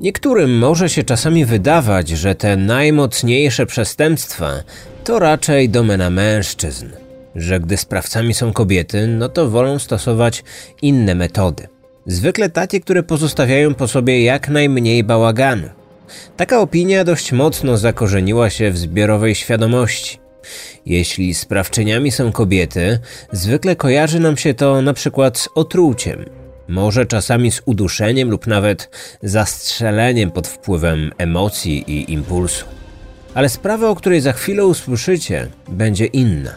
Niektórym może się czasami wydawać, że te najmocniejsze przestępstwa to raczej domena mężczyzn, że gdy sprawcami są kobiety, no to wolą stosować inne metody. Zwykle takie, które pozostawiają po sobie jak najmniej bałaganu. Taka opinia dość mocno zakorzeniła się w zbiorowej świadomości. Jeśli sprawczyniami są kobiety, zwykle kojarzy nam się to na przykład z otruciem, może czasami z uduszeniem lub nawet zastrzeleniem pod wpływem emocji i impulsu. Ale sprawa, o której za chwilę usłyszycie, będzie inna.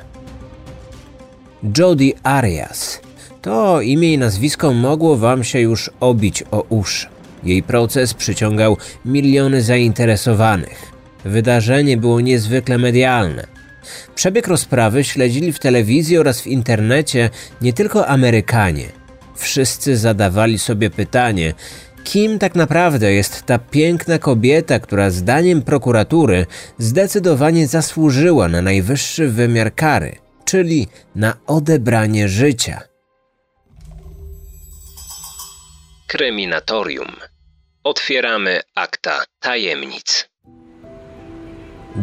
Jodi Arias. To imię i nazwisko mogło wam się już obić o uszy. Jej proces przyciągał miliony zainteresowanych. Wydarzenie było niezwykle medialne. Przebieg rozprawy śledzili w telewizji oraz w internecie nie tylko Amerykanie. Wszyscy zadawali sobie pytanie, kim tak naprawdę jest ta piękna kobieta, która zdaniem prokuratury zdecydowanie zasłużyła na najwyższy wymiar kary, czyli na odebranie życia. Kryminatorium. Otwieramy akta tajemnic.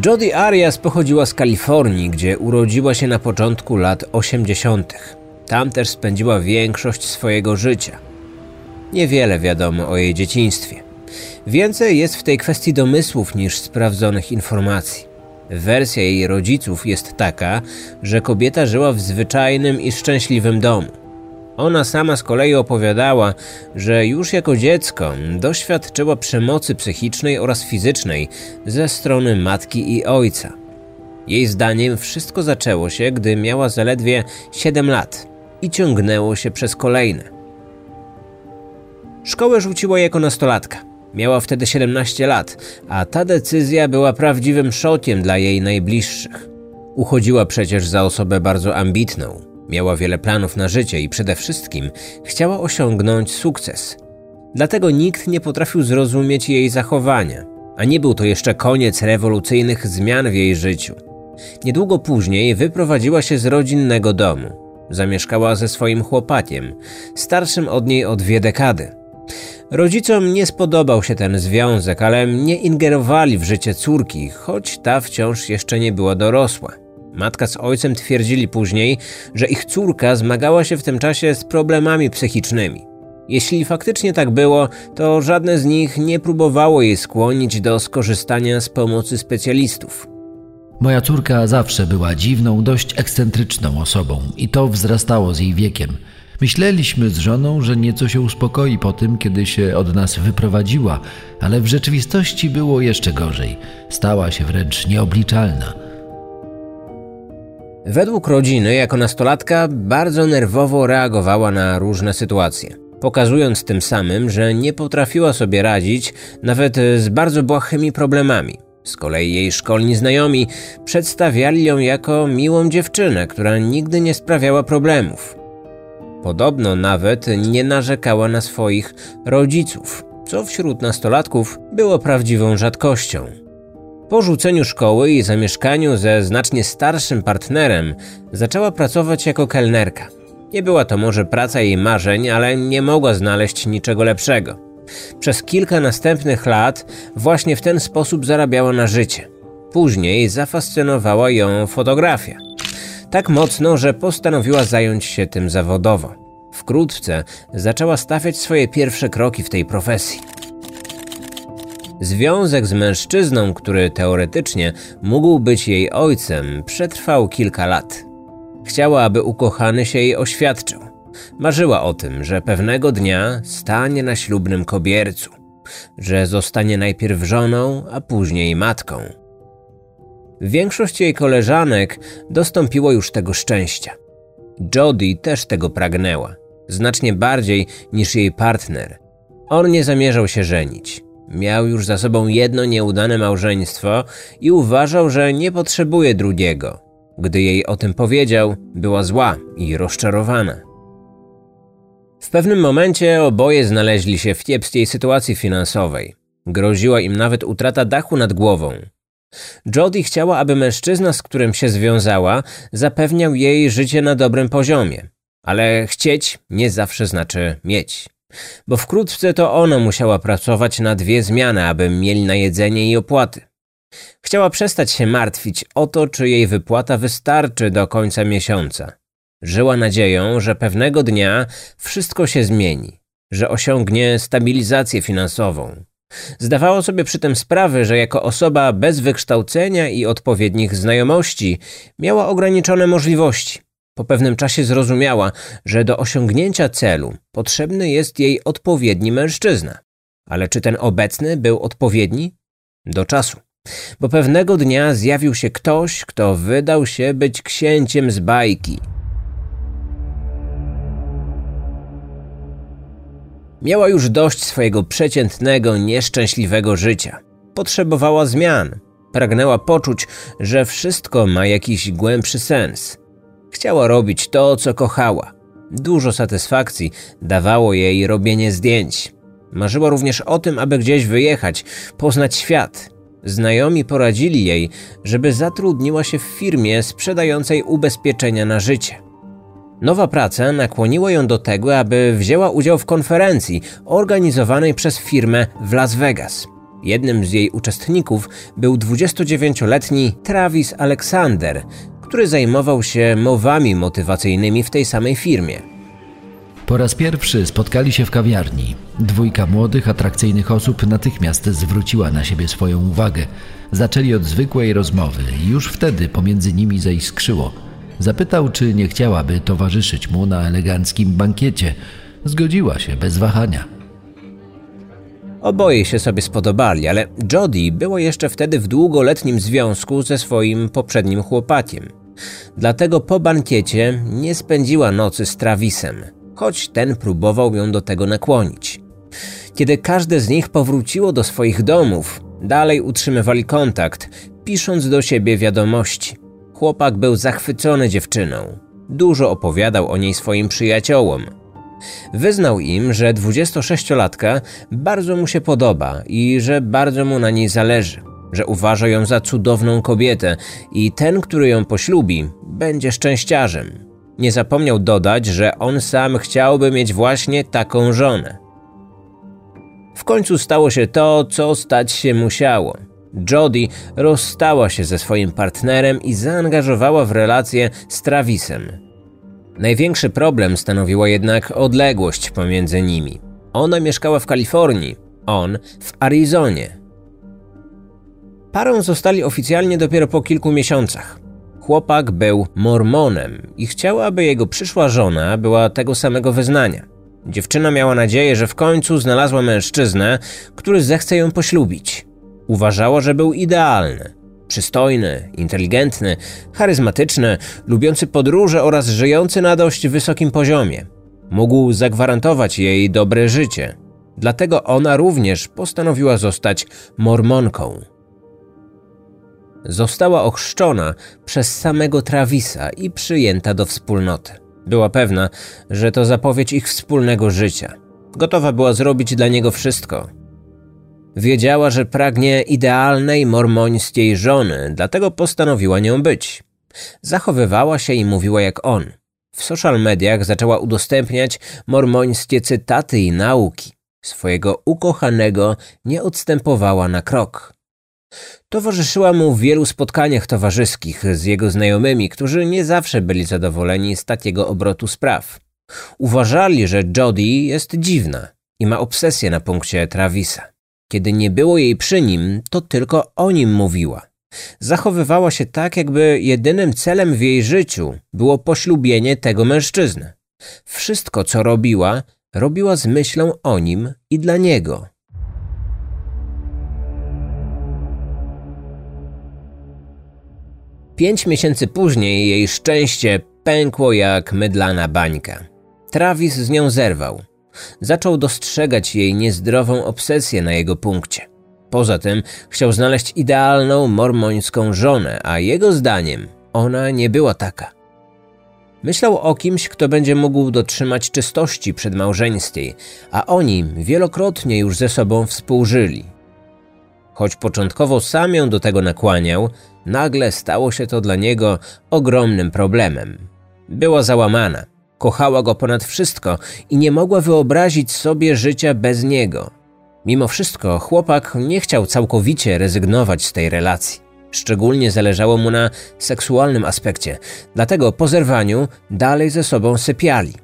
Jodi Arias pochodziła z Kalifornii, gdzie urodziła się na początku lat 80. Tam też spędziła większość swojego życia. Niewiele wiadomo o jej dzieciństwie. Więcej jest w tej kwestii domysłów niż sprawdzonych informacji. Wersja jej rodziców jest taka, że kobieta żyła w zwyczajnym i szczęśliwym domu. Ona sama z kolei opowiadała, że już jako dziecko doświadczyła przemocy psychicznej oraz fizycznej ze strony matki i ojca. Jej zdaniem wszystko zaczęło się, gdy miała zaledwie 7 lat i ciągnęło się przez kolejne. Szkołę rzuciła jako nastolatka. Miała wtedy 17 lat, a ta decyzja była prawdziwym szokiem dla jej najbliższych. Uchodziła przecież za osobę bardzo ambitną, Miała wiele planów na życie i przede wszystkim chciała osiągnąć sukces. Dlatego nikt nie potrafił zrozumieć jej zachowania, a nie był to jeszcze koniec rewolucyjnych zmian w jej życiu. Niedługo później wyprowadziła się z rodzinnego domu. Zamieszkała ze swoim chłopakiem, starszym od niej o dwie dekady. Rodzicom nie spodobał się ten związek, ale nie ingerowali w życie córki, choć ta wciąż jeszcze nie była dorosła. Matka z ojcem twierdzili później, że ich córka zmagała się w tym czasie z problemami psychicznymi. Jeśli faktycznie tak było, to żadne z nich nie próbowało jej skłonić do skorzystania z pomocy specjalistów. Moja córka zawsze była dziwną, dość ekscentryczną osobą i to wzrastało z jej wiekiem. Myśleliśmy z żoną, że nieco się uspokoi po tym, kiedy się od nas wyprowadziła, ale w rzeczywistości było jeszcze gorzej. Stała się wręcz nieobliczalna. Według rodziny, jako nastolatka, bardzo nerwowo reagowała na różne sytuacje, pokazując tym samym, że nie potrafiła sobie radzić nawet z bardzo błahymi problemami. Z kolei jej szkolni znajomi przedstawiali ją jako miłą dziewczynę, która nigdy nie sprawiała problemów. Podobno nawet nie narzekała na swoich rodziców, co wśród nastolatków było prawdziwą rzadkością. Po rzuceniu szkoły i zamieszkaniu ze znacznie starszym partnerem, zaczęła pracować jako kelnerka. Nie była to może praca jej marzeń, ale nie mogła znaleźć niczego lepszego. Przez kilka następnych lat właśnie w ten sposób zarabiała na życie. Później zafascynowała ją fotografia. Tak mocno, że postanowiła zająć się tym zawodowo. Wkrótce zaczęła stawiać swoje pierwsze kroki w tej profesji. Związek z mężczyzną, który teoretycznie mógł być jej ojcem, przetrwał kilka lat. Chciała, aby ukochany się jej oświadczył. Marzyła o tym, że pewnego dnia stanie na ślubnym kobiercu, że zostanie najpierw żoną, a później matką. Większość jej koleżanek dostąpiło już tego szczęścia. Jodie też tego pragnęła, znacznie bardziej niż jej partner. On nie zamierzał się żenić. Miał już za sobą jedno nieudane małżeństwo i uważał, że nie potrzebuje drugiego. Gdy jej o tym powiedział, była zła i rozczarowana. W pewnym momencie oboje znaleźli się w kiepskiej sytuacji finansowej. Groziła im nawet utrata dachu nad głową. Jodie chciała, aby mężczyzna, z którym się związała, zapewniał jej życie na dobrym poziomie. Ale chcieć nie zawsze znaczy mieć. bo wkrótce to ona musiała pracować na dwie zmiany, aby mieli na jedzenie i opłaty. Chciała przestać się martwić o to, czy jej wypłata wystarczy do końca miesiąca. Żyła nadzieją, że pewnego dnia wszystko się zmieni, że osiągnie stabilizację finansową. Zdawało sobie przy tym sprawę, że jako osoba bez wykształcenia i odpowiednich znajomości miała ograniczone możliwości. Po pewnym czasie zrozumiała, że do osiągnięcia celu potrzebny jest jej odpowiedni mężczyzna. Ale czy ten obecny był odpowiedni? Do czasu. Bo pewnego dnia zjawił się ktoś, kto wydał się być księciem z bajki. Miała już dość swojego przeciętnego, nieszczęśliwego życia. Potrzebowała zmian. Pragnęła poczuć, że wszystko ma jakiś głębszy sens. Chciała robić to, co kochała. Dużo satysfakcji dawało jej robienie zdjęć. Marzyła również o tym, aby gdzieś wyjechać, poznać świat. Znajomi poradzili jej, żeby zatrudniła się w firmie sprzedającej ubezpieczenia na życie. Nowa praca nakłoniła ją do tego, aby wzięła udział w konferencji organizowanej przez firmę w Las Vegas. Jednym z jej uczestników był 29-letni Travis Alexander, który zajmował się mowami motywacyjnymi w tej samej firmie. Po raz pierwszy spotkali się w kawiarni. Dwójka młodych, atrakcyjnych osób natychmiast zwróciła na siebie swoją uwagę. Zaczęli od zwykłej rozmowy i już wtedy pomiędzy nimi zaiskrzyło. Zapytał, czy nie chciałaby towarzyszyć mu na eleganckim bankiecie. Zgodziła się bez wahania. Oboje się sobie spodobali, ale Jodie była jeszcze wtedy w długoletnim związku ze swoim poprzednim chłopakiem. Dlatego po bankiecie nie spędziła nocy z Travisem, choć ten próbował ją do tego nakłonić. Kiedy każde z nich powróciło do swoich domów, dalej utrzymywali kontakt, pisząc do siebie wiadomości. Chłopak był zachwycony dziewczyną. Dużo opowiadał o niej swoim przyjaciołom. Wyznał im, że 26-latka bardzo mu się podoba i że bardzo mu na niej zależy, że uważa ją za cudowną kobietę i ten, który ją poślubi, będzie szczęściarzem. Nie zapomniał dodać, że on sam chciałby mieć właśnie taką żonę. W końcu stało się to, co stać się musiało. Jodie rozstała się ze swoim partnerem i zaangażowała w relację z Travisem. Największy problem stanowiła jednak odległość pomiędzy nimi. Ona mieszkała w Kalifornii, on w Arizonie. Parą zostali oficjalnie dopiero po kilku miesiącach. Chłopak był mormonem i chciał, aby jego przyszła żona była tego samego wyznania. Dziewczyna miała nadzieję, że w końcu znalazła mężczyznę, który zechce ją poślubić. Uważała, że był idealny. Przystojny, inteligentny, charyzmatyczny, lubiący podróże oraz żyjący na dość wysokim poziomie. Mógł zagwarantować jej dobre życie. Dlatego ona również postanowiła zostać mormonką. Została ochrzczona przez samego Travisa i przyjęta do wspólnoty. Była pewna, że to zapowiedź ich wspólnego życia. Gotowa była zrobić dla niego wszystko, Wiedziała, że pragnie idealnej mormońskiej żony, dlatego postanowiła nią być. Zachowywała się i mówiła jak on. W social mediach zaczęła udostępniać mormońskie cytaty i nauki. Swojego ukochanego nie odstępowała na krok. Towarzyszyła mu w wielu spotkaniach towarzyskich z jego znajomymi, którzy nie zawsze byli zadowoleni z takiego obrotu spraw. Uważali, że Jodie jest dziwna i ma obsesję na punkcie Travisa. Kiedy nie było jej przy nim, to tylko o nim mówiła. Zachowywała się tak, jakby jedynym celem w jej życiu było poślubienie tego mężczyzny. Wszystko, co robiła, robiła z myślą o nim i dla niego. Pięć miesięcy później jej szczęście pękło jak mydlana bańka. Travis z nią zerwał zaczął dostrzegać jej niezdrową obsesję na jego punkcie. Poza tym chciał znaleźć idealną mormońską żonę, a jego zdaniem ona nie była taka. Myślał o kimś, kto będzie mógł dotrzymać czystości przedmałżeńskiej, a oni wielokrotnie już ze sobą współżyli. Choć początkowo sam ją do tego nakłaniał, nagle stało się to dla niego ogromnym problemem. Była załamana. Kochała go ponad wszystko i nie mogła wyobrazić sobie życia bez niego. Mimo wszystko chłopak nie chciał całkowicie rezygnować z tej relacji. Szczególnie zależało mu na seksualnym aspekcie, dlatego po zerwaniu dalej ze sobą sypiali.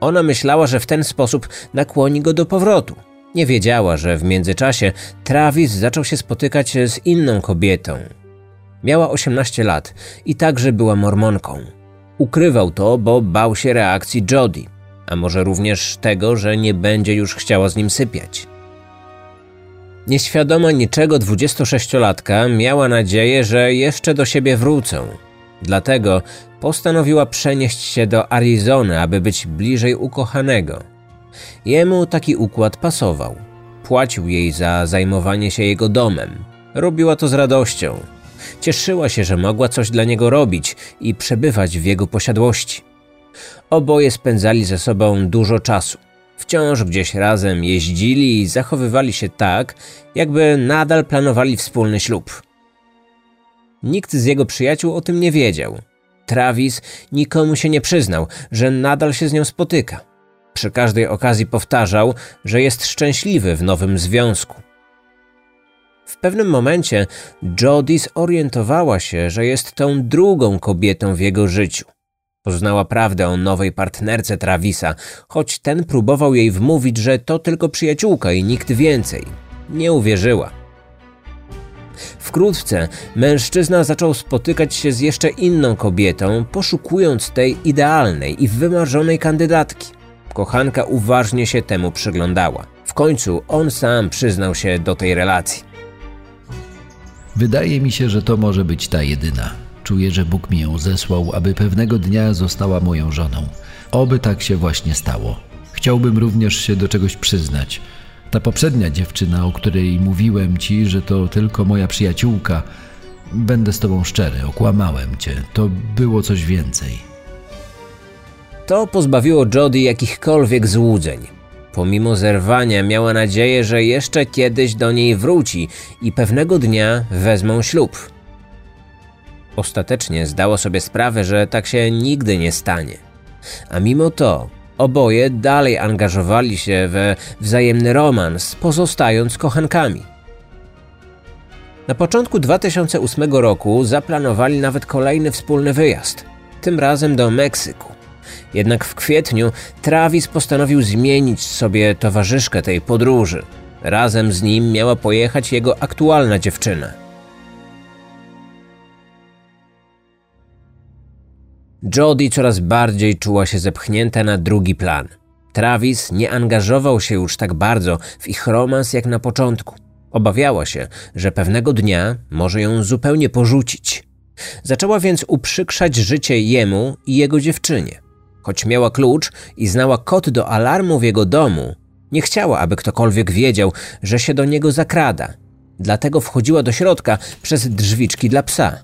Ona myślała, że w ten sposób nakłoni go do powrotu. Nie wiedziała, że w międzyczasie Travis zaczął się spotykać z inną kobietą. Miała 18 lat i także była mormonką. Ukrywał to, bo bał się reakcji Jody, a może również tego, że nie będzie już chciała z nim sypiać. Nieświadoma niczego 26-latka miała nadzieję, że jeszcze do siebie wrócą. Dlatego postanowiła przenieść się do Arizony, aby być bliżej ukochanego. Jemu taki układ pasował. Płacił jej za zajmowanie się jego domem. Robiła to z radością. Cieszyła się, że mogła coś dla niego robić i przebywać w jego posiadłości. Oboje spędzali ze sobą dużo czasu. Wciąż gdzieś razem jeździli i zachowywali się tak, jakby nadal planowali wspólny ślub. Nikt z jego przyjaciół o tym nie wiedział. Travis nikomu się nie przyznał, że nadal się z nią spotyka. Przy każdej okazji powtarzał, że jest szczęśliwy w nowym związku. W pewnym momencie Jodie zorientowała się, że jest tą drugą kobietą w jego życiu. Poznała prawdę o nowej partnerce Travisa, choć ten próbował jej wmówić, że to tylko przyjaciółka i nikt więcej. Nie uwierzyła. Wkrótce mężczyzna zaczął spotykać się z jeszcze inną kobietą, poszukując tej idealnej i wymarzonej kandydatki. Kochanka uważnie się temu przyglądała. W końcu on sam przyznał się do tej relacji. Wydaje mi się, że to może być ta jedyna. Czuję, że Bóg mi ją zesłał, aby pewnego dnia została moją żoną. Oby tak się właśnie stało. Chciałbym również się do czegoś przyznać. Ta poprzednia dziewczyna, o której mówiłem ci, że to tylko moja przyjaciółka, będę z tobą szczery, okłamałem cię. To było coś więcej. To pozbawiło Jody jakichkolwiek złudzeń. Pomimo zerwania miała nadzieję, że jeszcze kiedyś do niej wróci i pewnego dnia wezmą ślub. Ostatecznie zdała sobie sprawę, że tak się nigdy nie stanie. A mimo to oboje dalej angażowali się we wzajemny romans, pozostając kochankami. Na początku 2008 roku zaplanowali nawet kolejny wspólny wyjazd, tym razem do Meksyku. Jednak w kwietniu Travis postanowił zmienić sobie towarzyszkę tej podróży. Razem z nim miała pojechać jego aktualna dziewczyna. Jodie coraz bardziej czuła się zepchnięta na drugi plan. Travis nie angażował się już tak bardzo w ich romans jak na początku. Obawiała się, że pewnego dnia może ją zupełnie porzucić. Zaczęła więc uprzykrzać życie jemu i jego dziewczynie. Choć miała klucz i znała kod do alarmu w jego domu, nie chciała, aby ktokolwiek wiedział, że się do niego zakrada. Dlatego wchodziła do środka przez drzwiczki dla psa.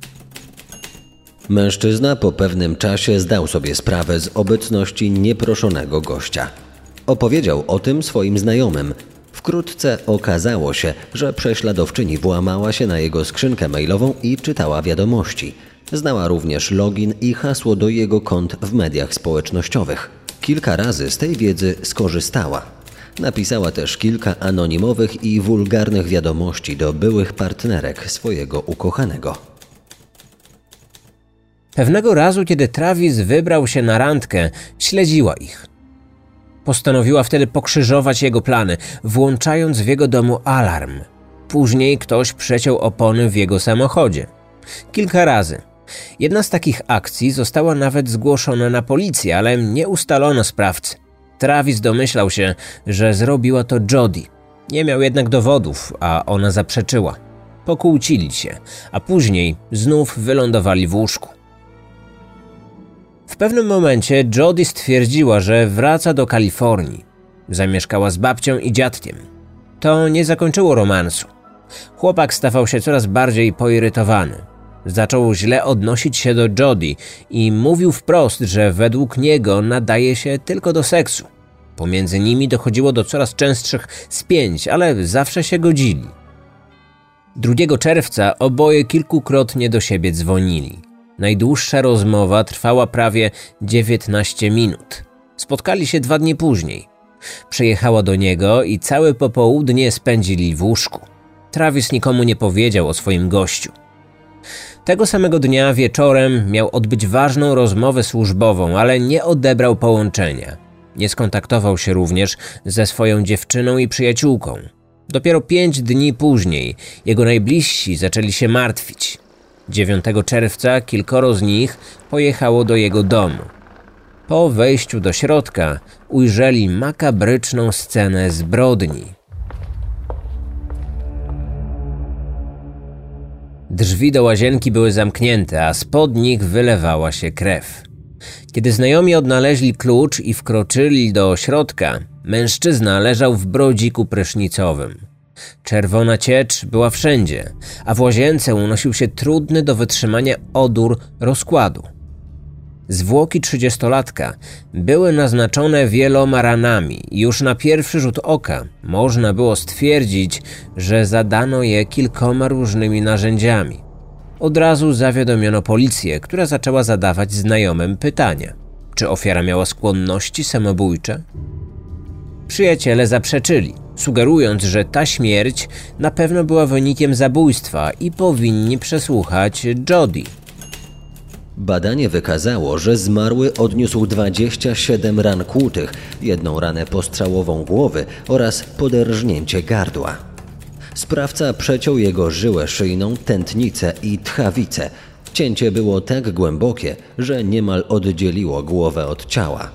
Mężczyzna po pewnym czasie zdał sobie sprawę z obecności nieproszonego gościa. Opowiedział o tym swoim znajomym. Wkrótce okazało się, że prześladowczyni włamała się na jego skrzynkę mailową i czytała wiadomości. Znała również login i hasło do jego kont w mediach społecznościowych. Kilka razy z tej wiedzy skorzystała. Napisała też kilka anonimowych i wulgarnych wiadomości do byłych partnerek swojego ukochanego. Pewnego razu, kiedy Travis wybrał się na randkę, śledziła ich. Postanowiła wtedy pokrzyżować jego plany, włączając w jego domu alarm. Później ktoś przeciął opony w jego samochodzie. Kilka razy. Jedna z takich akcji została nawet zgłoszona na policję, ale nie ustalono sprawcy. Travis domyślał się, że zrobiła to Jody. Nie miał jednak dowodów, a ona zaprzeczyła. Pokłócili się, a później znów wylądowali w łóżku. W pewnym momencie Jody stwierdziła, że wraca do Kalifornii. Zamieszkała z babcią i dziadkiem. To nie zakończyło romansu. Chłopak stawał się coraz bardziej poirytowany. Zaczął źle odnosić się do Jody i mówił wprost, że według niego nadaje się tylko do seksu. Pomiędzy nimi dochodziło do coraz częstszych spięć, ale zawsze się godzili. 2 czerwca oboje kilkukrotnie do siebie dzwonili. Najdłuższa rozmowa trwała prawie 19 minut. Spotkali się dwa dni później. Przyjechała do niego i całe popołudnie spędzili w łóżku. Travis nikomu nie powiedział o swoim gościu. Tego samego dnia wieczorem miał odbyć ważną rozmowę służbową, ale nie odebrał połączenia. Nie skontaktował się również ze swoją dziewczyną i przyjaciółką. Dopiero pięć dni później jego najbliżsi zaczęli się martwić. 9 czerwca kilkoro z nich pojechało do jego domu. Po wejściu do środka ujrzeli makabryczną scenę zbrodni. Drzwi do łazienki były zamknięte, a spod nich wylewała się krew. Kiedy znajomi odnaleźli klucz i wkroczyli do środka, mężczyzna leżał w brodziku prysznicowym. Czerwona ciecz była wszędzie, a w łazience unosił się trudny do wytrzymania odór rozkładu. Zwłoki trzydziestolatka były naznaczone wieloma ranami już na pierwszy rzut oka można było stwierdzić, że zadano je kilkoma różnymi narzędziami. Od razu zawiadomiono policję, która zaczęła zadawać znajomym pytania. Czy ofiara miała skłonności samobójcze? Przyjaciele zaprzeczyli, sugerując, że ta śmierć na pewno była wynikiem zabójstwa i powinni przesłuchać Jody. Badanie wykazało, że zmarły odniósł 27 ran kłutych, jedną ranę postrzałową głowy oraz poderżnięcie gardła. Sprawca przeciął jego żyłę szyjną, tętnicę i tchawicę. Cięcie było tak głębokie, że niemal oddzieliło głowę od ciała.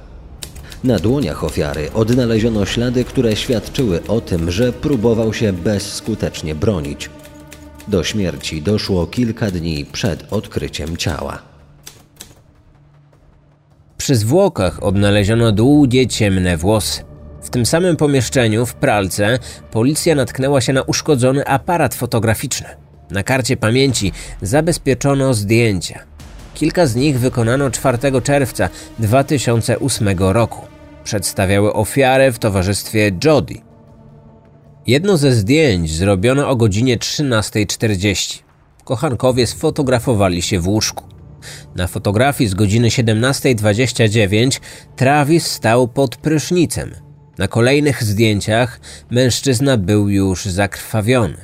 Na dłoniach ofiary odnaleziono ślady, które świadczyły o tym, że próbował się bezskutecznie bronić. Do śmierci doszło kilka dni przed odkryciem ciała. Przy zwłokach odnaleziono długie, ciemne włosy. W tym samym pomieszczeniu, w pralce, policja natknęła się na uszkodzony aparat fotograficzny. Na karcie pamięci zabezpieczono zdjęcia. Kilka z nich wykonano 4 czerwca 2008 roku. Przedstawiały ofiarę w towarzystwie Jody. Jedno ze zdjęć zrobiono o godzinie 13.40. Kochankowie sfotografowali się w łóżku. Na fotografii z godziny 17.29 Travis stał pod prysznicem. Na kolejnych zdjęciach mężczyzna był już zakrwawiony.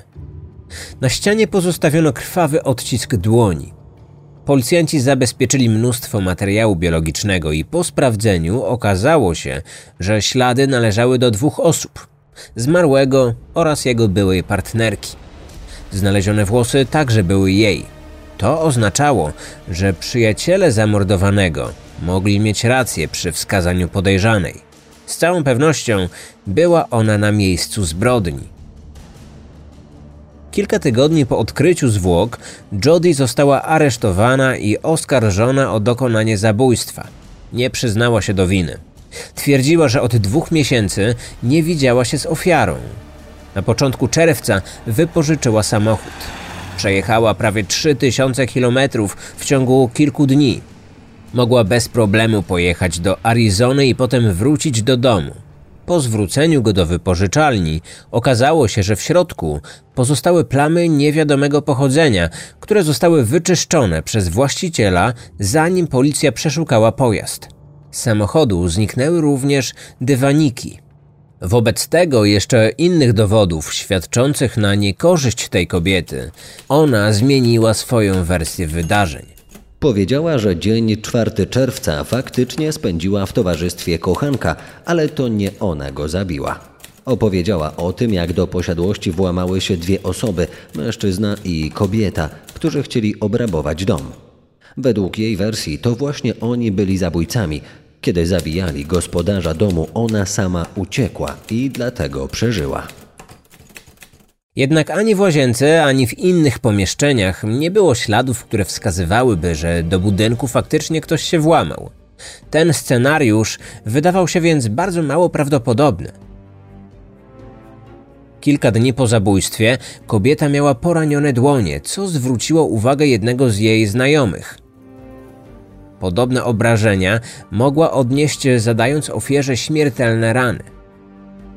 Na ścianie pozostawiono krwawy odcisk dłoni. Policjanci zabezpieczyli mnóstwo materiału biologicznego i po sprawdzeniu okazało się, że ślady należały do dwóch osób: zmarłego oraz jego byłej partnerki. Znalezione włosy także były jej. To oznaczało, że przyjaciele zamordowanego mogli mieć rację przy wskazaniu podejrzanej. Z całą pewnością była ona na miejscu zbrodni. Kilka tygodni po odkryciu zwłok, Jody została aresztowana i oskarżona o dokonanie zabójstwa. Nie przyznała się do winy. Twierdziła, że od dwóch miesięcy nie widziała się z ofiarą. Na początku czerwca wypożyczyła samochód. Przejechała prawie 3000 km w ciągu kilku dni. Mogła bez problemu pojechać do Arizony i potem wrócić do domu. Po zwróceniu go do wypożyczalni okazało się, że w środku pozostały plamy niewiadomego pochodzenia, które zostały wyczyszczone przez właściciela, zanim policja przeszukała pojazd. Z samochodu zniknęły również dywaniki. Wobec tego jeszcze innych dowodów świadczących na niekorzyść tej kobiety, ona zmieniła swoją wersję wydarzeń. Powiedziała, że dzień 4 czerwca faktycznie spędziła w towarzystwie kochanka, ale to nie ona go zabiła. Opowiedziała o tym, jak do posiadłości włamały się dwie osoby, mężczyzna i kobieta, którzy chcieli obrabować dom. Według jej wersji to właśnie oni byli zabójcami. Kiedy zabijali gospodarza domu, ona sama uciekła i dlatego przeżyła. Jednak ani w łazience, ani w innych pomieszczeniach nie było śladów, które wskazywałyby, że do budynku faktycznie ktoś się włamał. Ten scenariusz wydawał się więc bardzo mało prawdopodobny. Kilka dni po zabójstwie kobieta miała poranione dłonie, co zwróciło uwagę jednego z jej znajomych. Podobne obrażenia mogła odnieść zadając ofierze śmiertelne rany.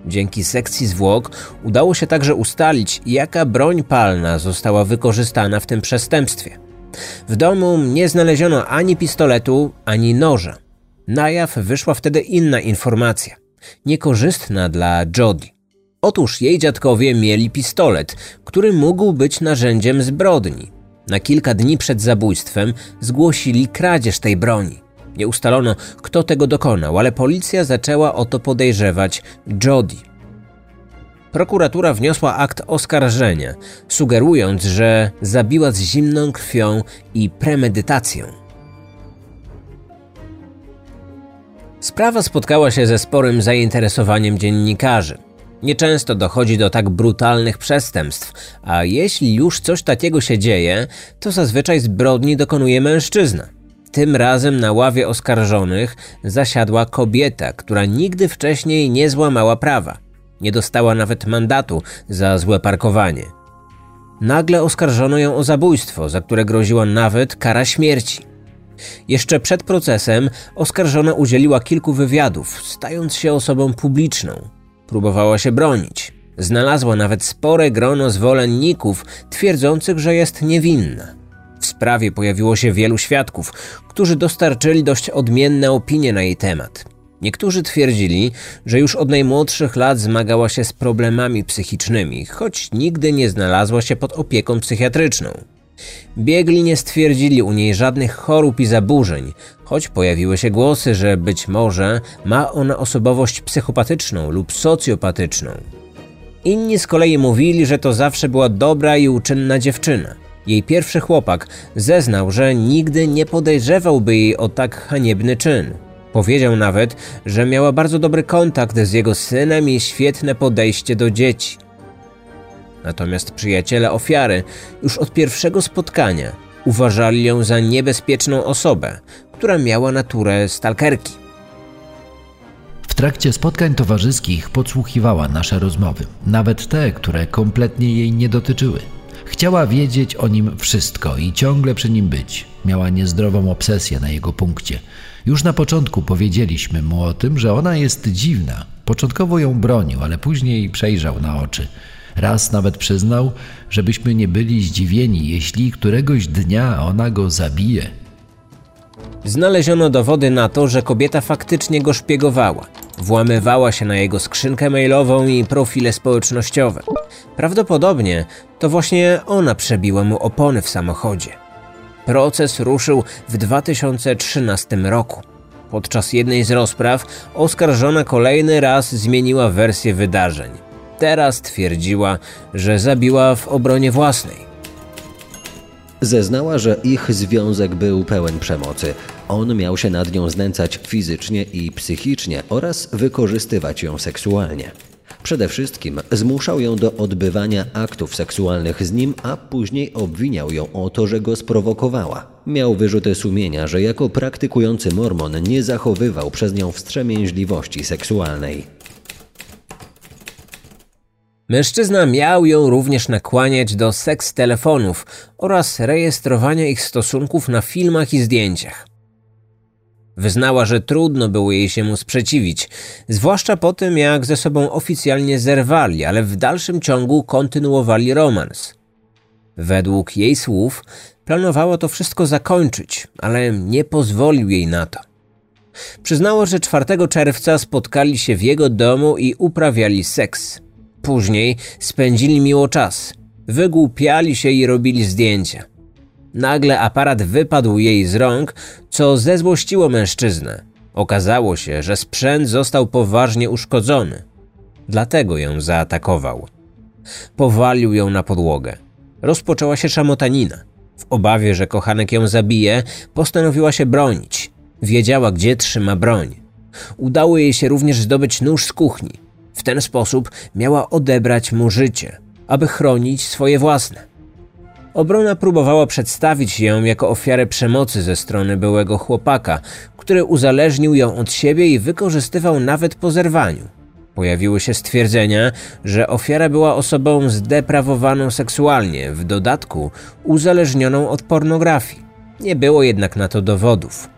Dzięki sekcji zwłok udało się także ustalić, jaka broń palna została wykorzystana w tym przestępstwie. W domu nie znaleziono ani pistoletu, ani noża. Na jaw wyszła wtedy inna informacja, niekorzystna dla Jody. Otóż jej dziadkowie mieli pistolet, który mógł być narzędziem zbrodni. Na kilka dni przed zabójstwem zgłosili kradzież tej broni. Nie ustalono, kto tego dokonał, ale policja zaczęła o to podejrzewać Jody. Prokuratura wniosła akt oskarżenia, sugerując, że zabiła z zimną krwią i premedytacją. Sprawa spotkała się ze sporym zainteresowaniem dziennikarzy. Nieczęsto dochodzi do tak brutalnych przestępstw, a jeśli już coś takiego się dzieje, to zazwyczaj zbrodni dokonuje mężczyzna. Tym razem na ławie oskarżonych zasiadła kobieta, która nigdy wcześniej nie złamała prawa. Nie dostała nawet mandatu za złe parkowanie. Nagle oskarżono ją o zabójstwo, za które groziła nawet kara śmierci. Jeszcze przed procesem oskarżona udzieliła kilku wywiadów, stając się osobą publiczną. Próbowała się bronić. Znalazła nawet spore grono zwolenników twierdzących, że jest niewinna. W sprawie pojawiło się wielu świadków, którzy dostarczyli dość odmienne opinie na jej temat. Niektórzy twierdzili, że już od najmłodszych lat zmagała się z problemami psychicznymi, choć nigdy nie znalazła się pod opieką psychiatryczną. Biegli nie stwierdzili u niej żadnych chorób i zaburzeń, choć pojawiły się głosy, że być może ma ona osobowość psychopatyczną lub socjopatyczną. Inni z kolei mówili, że to zawsze była dobra i uczynna dziewczyna. Jej pierwszy chłopak zeznał, że nigdy nie podejrzewałby jej o tak haniebny czyn. Powiedział nawet, że miała bardzo dobry kontakt z jego synem i świetne podejście do dzieci. Natomiast przyjaciele ofiary już od pierwszego spotkania uważali ją za niebezpieczną osobę, która miała naturę stalkerki. W trakcie spotkań towarzyskich podsłuchiwała nasze rozmowy, nawet te, które kompletnie jej nie dotyczyły. Chciała wiedzieć o nim wszystko i ciągle przy nim być. Miała niezdrową obsesję na jego punkcie. Już na początku powiedzieliśmy mu o tym, że ona jest dziwna. Początkowo ją bronił, ale później przejrzał na oczy. Raz nawet przyznał, żebyśmy nie byli zdziwieni, jeśli któregoś dnia ona go zabije. Znaleziono dowody na to, że kobieta faktycznie go szpiegowała. Włamywała się na jego skrzynkę mailową i profile społecznościowe. Prawdopodobnie to właśnie ona przebiła mu opony w samochodzie. Proces ruszył w 2013 roku. Podczas jednej z rozpraw oskarżona kolejny raz zmieniła wersję wydarzeń. Teraz twierdziła, że zabiła w obronie własnej. Zeznała, że ich związek był pełen przemocy. On miał się nad nią znęcać fizycznie i psychicznie oraz wykorzystywać ją seksualnie. Przede wszystkim zmuszał ją do odbywania aktów seksualnych z nim, a później obwiniał ją o to, że go sprowokowała. Miał wyrzuty sumienia, że jako praktykujący mormon nie zachowywał przez nią wstrzemięźliwości seksualnej. Mężczyzna miał ją również nakłaniać do seks telefonów oraz rejestrowania ich stosunków na filmach i zdjęciach. Wyznała, że trudno było jej się mu sprzeciwić, zwłaszcza po tym, jak ze sobą oficjalnie zerwali, ale w dalszym ciągu kontynuowali romans. Według jej słów planowała to wszystko zakończyć, ale nie pozwolił jej na to. Przyznała, że 4 czerwca spotkali się w jego domu i uprawiali seks. Później spędzili miło czas. Wygłupiali się i robili zdjęcia. Nagle aparat wypadł jej z rąk, co zezłościło mężczyznę. Okazało się, że sprzęt został poważnie uszkodzony. Dlatego ją zaatakował. Powalił ją na podłogę. Rozpoczęła się szamotanina. W obawie, że kochanek ją zabije, postanowiła się bronić. Wiedziała, gdzie trzyma broń. Udało jej się również zdobyć nóż z kuchni. W ten sposób miała odebrać mu życie, aby chronić swoje własne. Obrona próbowała przedstawić ją jako ofiarę przemocy ze strony byłego chłopaka, który uzależnił ją od siebie i wykorzystywał nawet po zerwaniu. Pojawiły się stwierdzenia, że ofiara była osobą zdeprawowaną seksualnie, w dodatku uzależnioną od pornografii. Nie było jednak na to dowodów.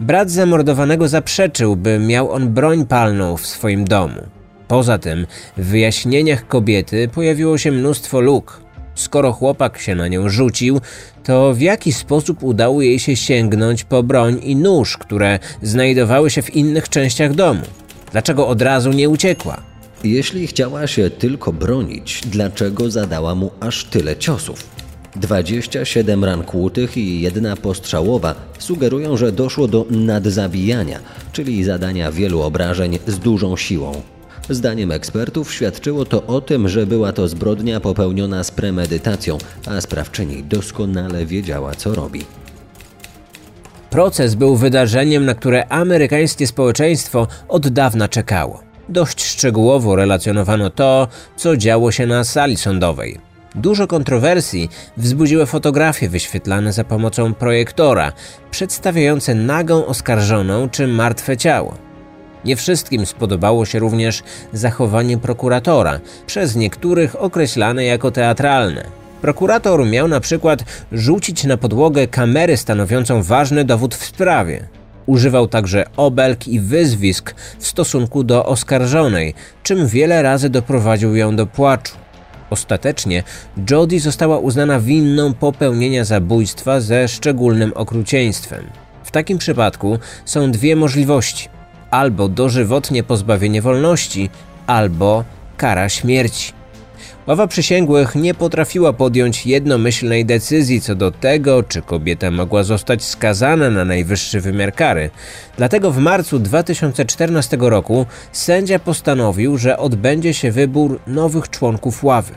Brat zamordowanego zaprzeczył, by miał on broń palną w swoim domu. Poza tym w wyjaśnieniach kobiety pojawiło się mnóstwo luk. Skoro chłopak się na nią rzucił, to w jaki sposób udało jej się sięgnąć po broń i nóż, które znajdowały się w innych częściach domu? Dlaczego od razu nie uciekła? Jeśli chciała się tylko bronić, dlaczego zadała mu aż tyle ciosów? 27 ran kłutych i jedna postrzałowa sugerują, że doszło do nadzabijania, czyli zadania wielu obrażeń z dużą siłą. Zdaniem ekspertów świadczyło to o tym, że była to zbrodnia popełniona z premedytacją, a sprawczyni doskonale wiedziała, co robi. Proces był wydarzeniem, na które amerykańskie społeczeństwo od dawna czekało. Dość szczegółowo relacjonowano to, co działo się na sali sądowej. Dużo kontrowersji wzbudziły fotografie wyświetlane za pomocą projektora, przedstawiające nagą oskarżoną czy martwe ciało. Nie wszystkim spodobało się również zachowanie prokuratora, przez niektórych określane jako teatralne. Prokurator miał na przykład rzucić na podłogę kamerę stanowiącą ważny dowód w sprawie. Używał także obelg i wyzwisk w stosunku do oskarżonej, czym wiele razy doprowadził ją do płaczu. Ostatecznie Jodie została uznana winną popełnienia zabójstwa ze szczególnym okrucieństwem. W takim przypadku są dwie możliwości: albo dożywotnie pozbawienie wolności, albo kara śmierci. Ława przysięgłych nie potrafiła podjąć jednomyślnej decyzji co do tego, czy kobieta mogła zostać skazana na najwyższy wymiar kary. Dlatego w marcu 2014 roku sędzia postanowił, że odbędzie się wybór nowych członków ławy.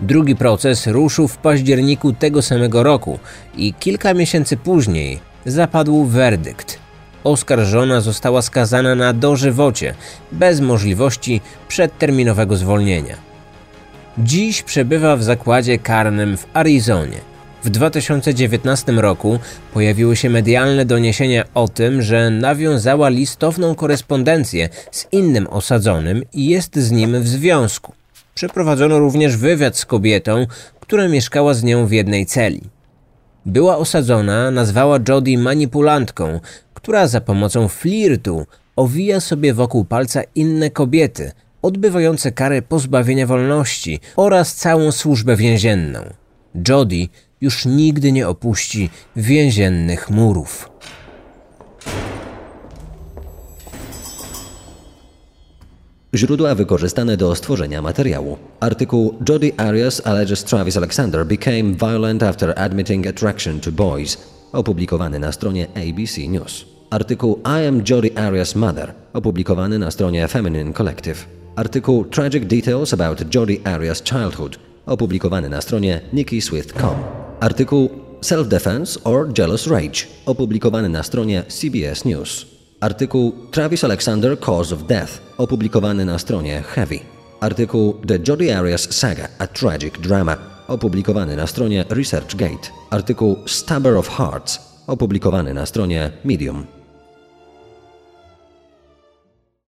Drugi proces ruszył w październiku tego samego roku i kilka miesięcy później zapadł werdykt. Oskarżona została skazana na dożywocie, bez możliwości przedterminowego zwolnienia. Dziś przebywa w zakładzie karnym w Arizonie. W 2019 roku pojawiły się medialne doniesienia o tym, że nawiązała listowną korespondencję z innym osadzonym i jest z nim w związku. Przeprowadzono również wywiad z kobietą, która mieszkała z nią w jednej celi. Była osadzona, nazwała Jodie manipulantką, która za pomocą flirtu owija sobie wokół palca inne kobiety, odbywające karę pozbawienia wolności oraz całą służbę więzienną. Jodie już nigdy nie opuści więziennych murów. Źródła wykorzystane do stworzenia materiału. Artykuł Jody Arias alleges Travis Alexander became violent after admitting attraction to boys, opublikowany na stronie ABC News. Artykuł I am Jody Arias' mother, opublikowany na stronie Feminine Collective. Artykuł Tragic Details about Jody Arias' childhood, opublikowany na stronie nikkiswift.com. Artykuł Self-Defense or Jealous Rage, opublikowany na stronie CBS News. Artykuł Travis Alexander Cause of Death, opublikowany na stronie Heavy. Artykuł The Jody Arias Saga, a Tragic Drama, opublikowany na stronie ResearchGate. Artykuł Stabber of Hearts, opublikowany na stronie Medium.